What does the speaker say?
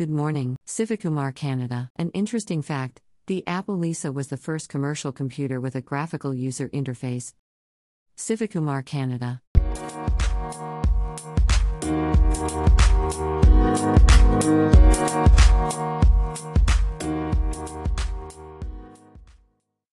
Good morning, Civikumar Canada. An interesting fact the Apple Lisa was the first commercial computer with a graphical user interface. Civikumar Canada.